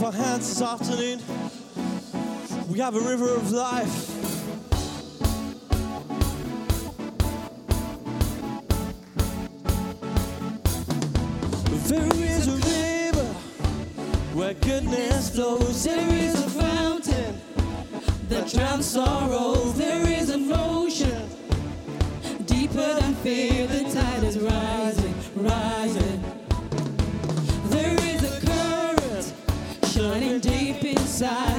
clap our hands this afternoon. We have a river of life. There is a river where goodness flows. There is a fountain that drowns sorrow. There is an ocean deeper than fear. The tide is side.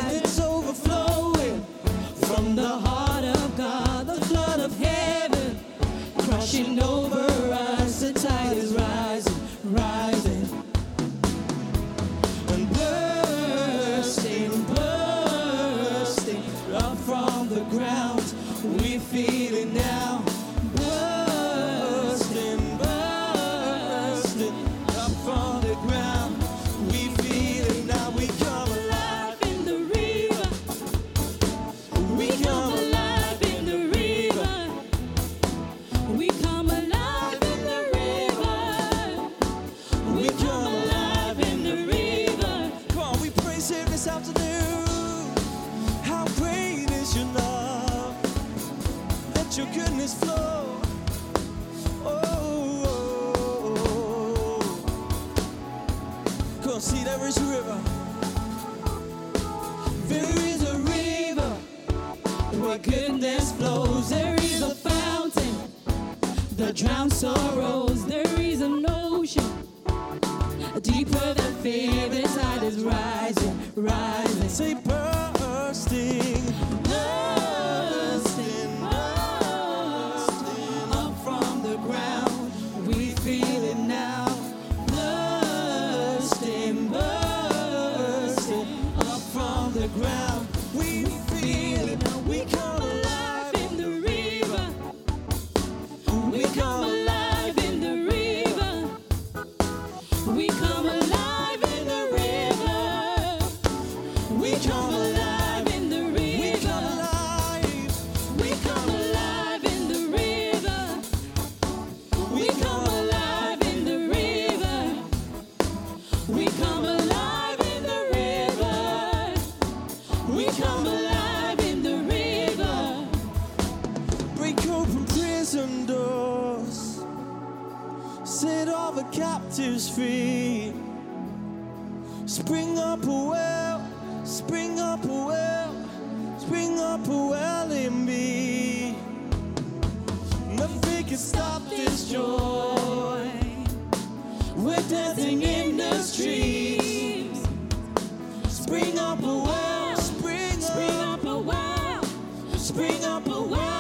where goodness flows. There is a fountain that drowns sorrows. There is an ocean deeper than fear. The tide is rising, rising. Say bursting. Spring up a well, spring up. A well, spring up a well.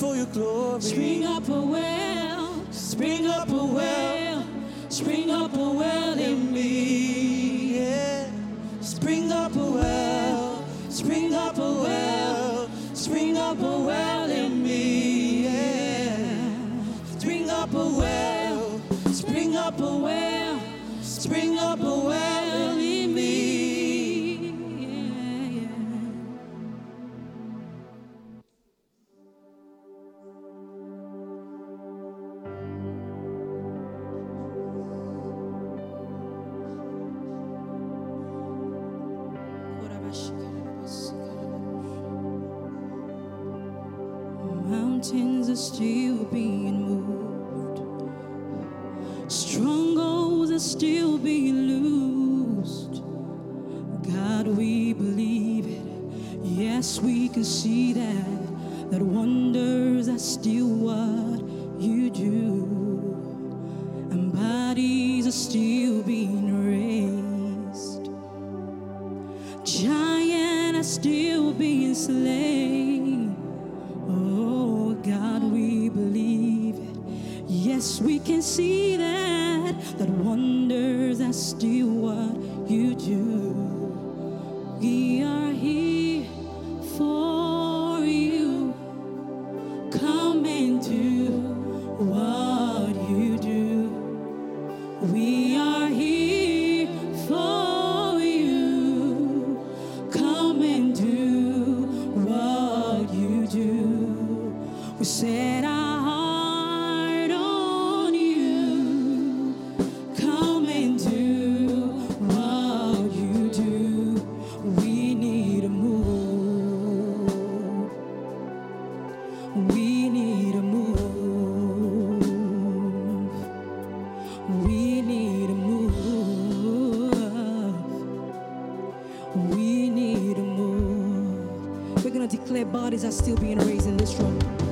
for your glory. Spring up a well, spring up a well, spring up a well in me. Yeah. Spring up a well, spring up a well, spring up a well. mountains are still being moved, strongholds are still being loosed. God, we believe it. Yes, we can see that, that one see We need more. move. We're going to declare bodies are still being raised in this room.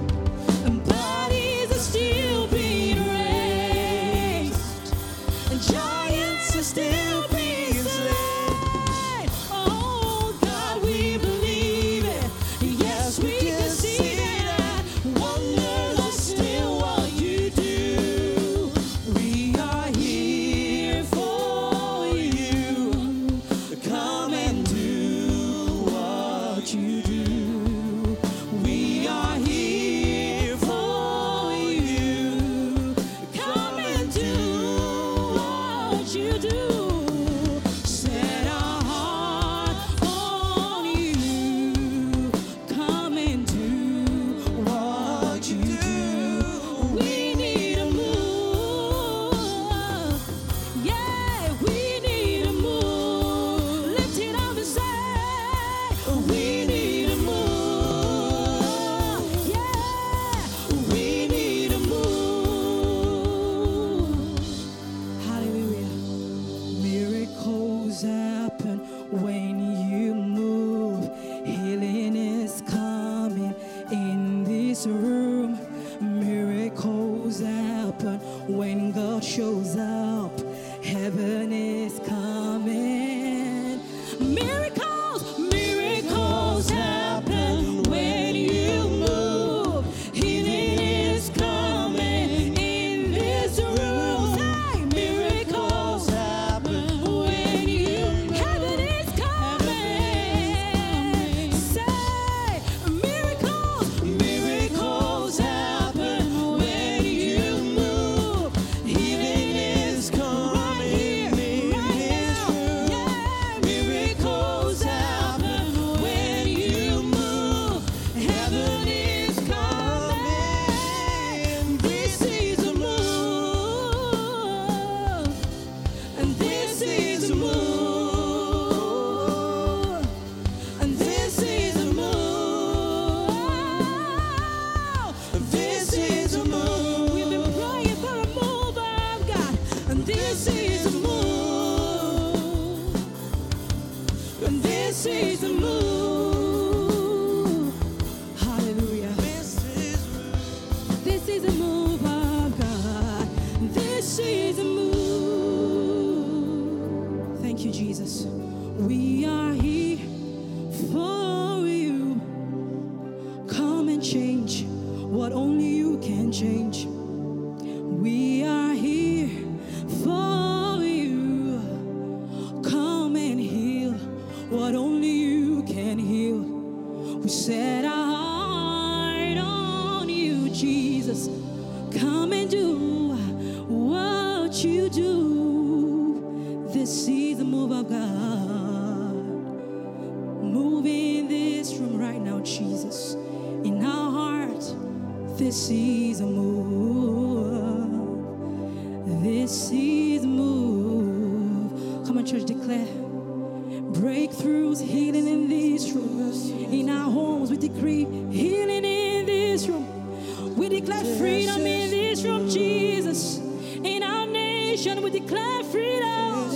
freedom in from Jesus. In our nation, we declare freedom,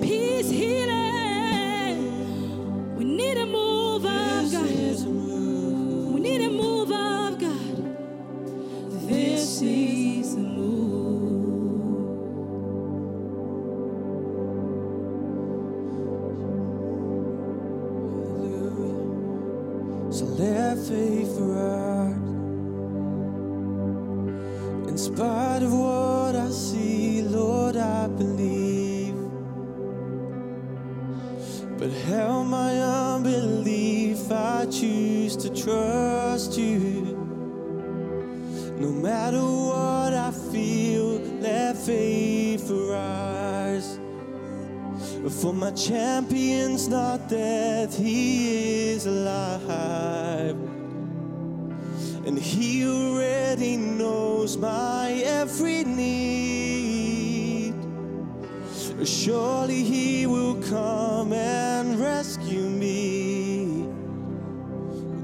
peace, healing. We need a No matter what I feel, let faith arise. For my champion's not dead, he is alive. And he already knows my every need. Surely he will come and rescue me.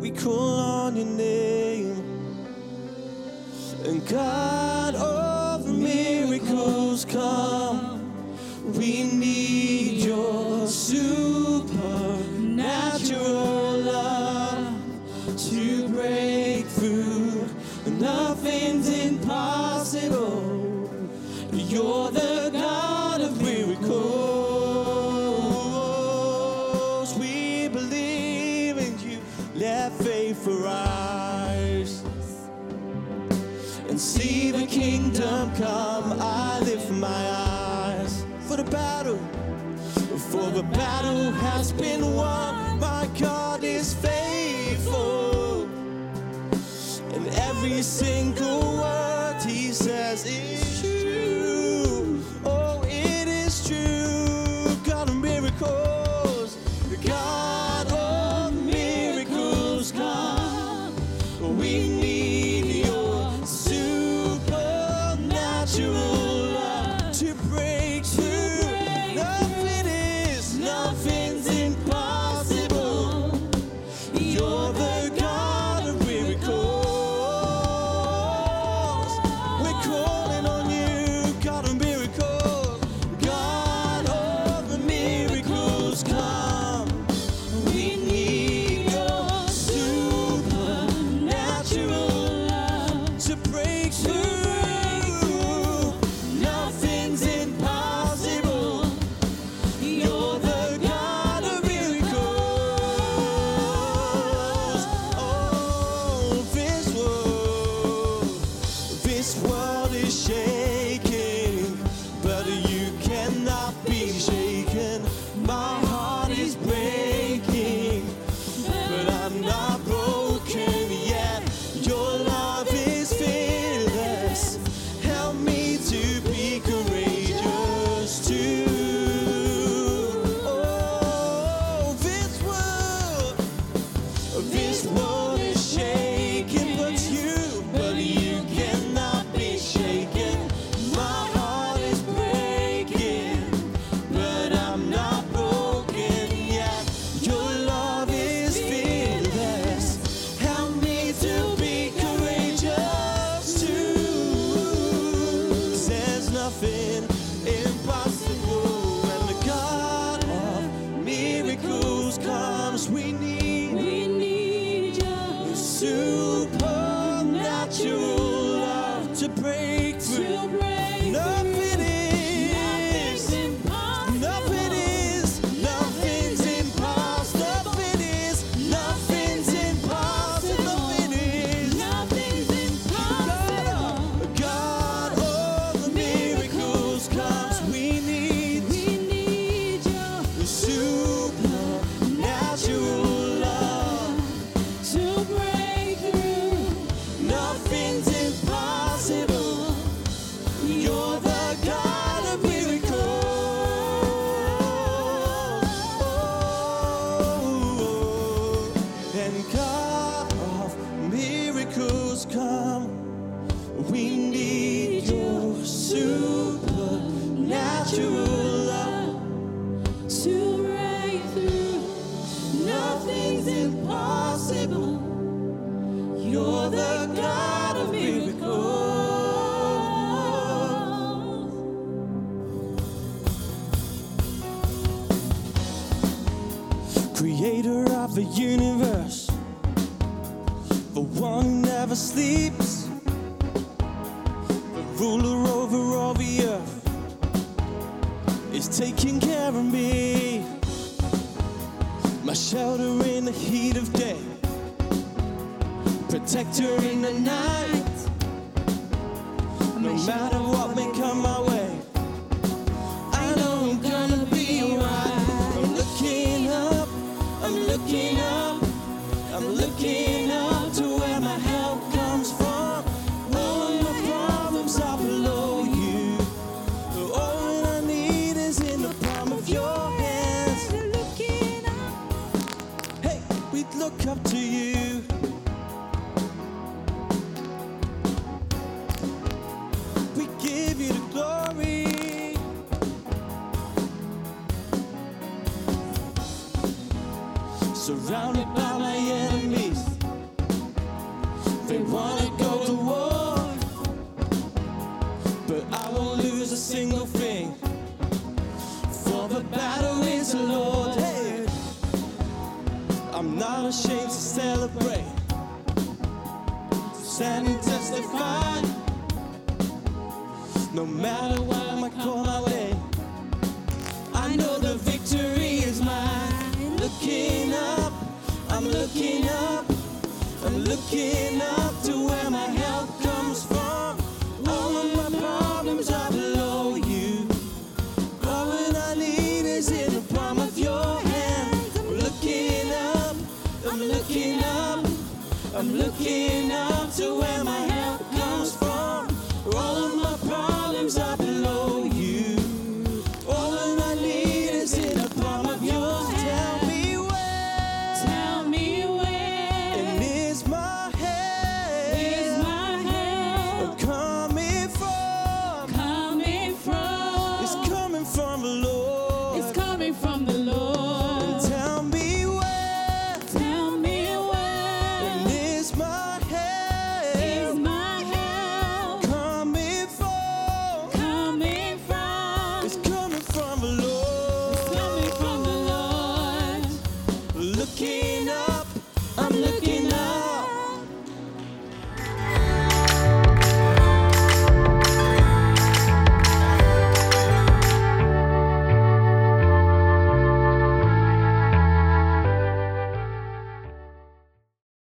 We call on your name. And God of miracles, come. We need your supernatural love to break through. Nothing's impossible. You're the the battle has been won. Creator of the universe, the one who never sleeps, the ruler over all the earth, is taking care of me. My shelter in the heat of day, protector in the night. No matter what may come my way, No matter what might call my way, I know the victory is mine. Looking up, I'm looking up, I'm looking up to where my help comes from. All of my problems are below you. All that I need is in the palm of your hand. I'm looking up, I'm looking up, I'm looking up to where my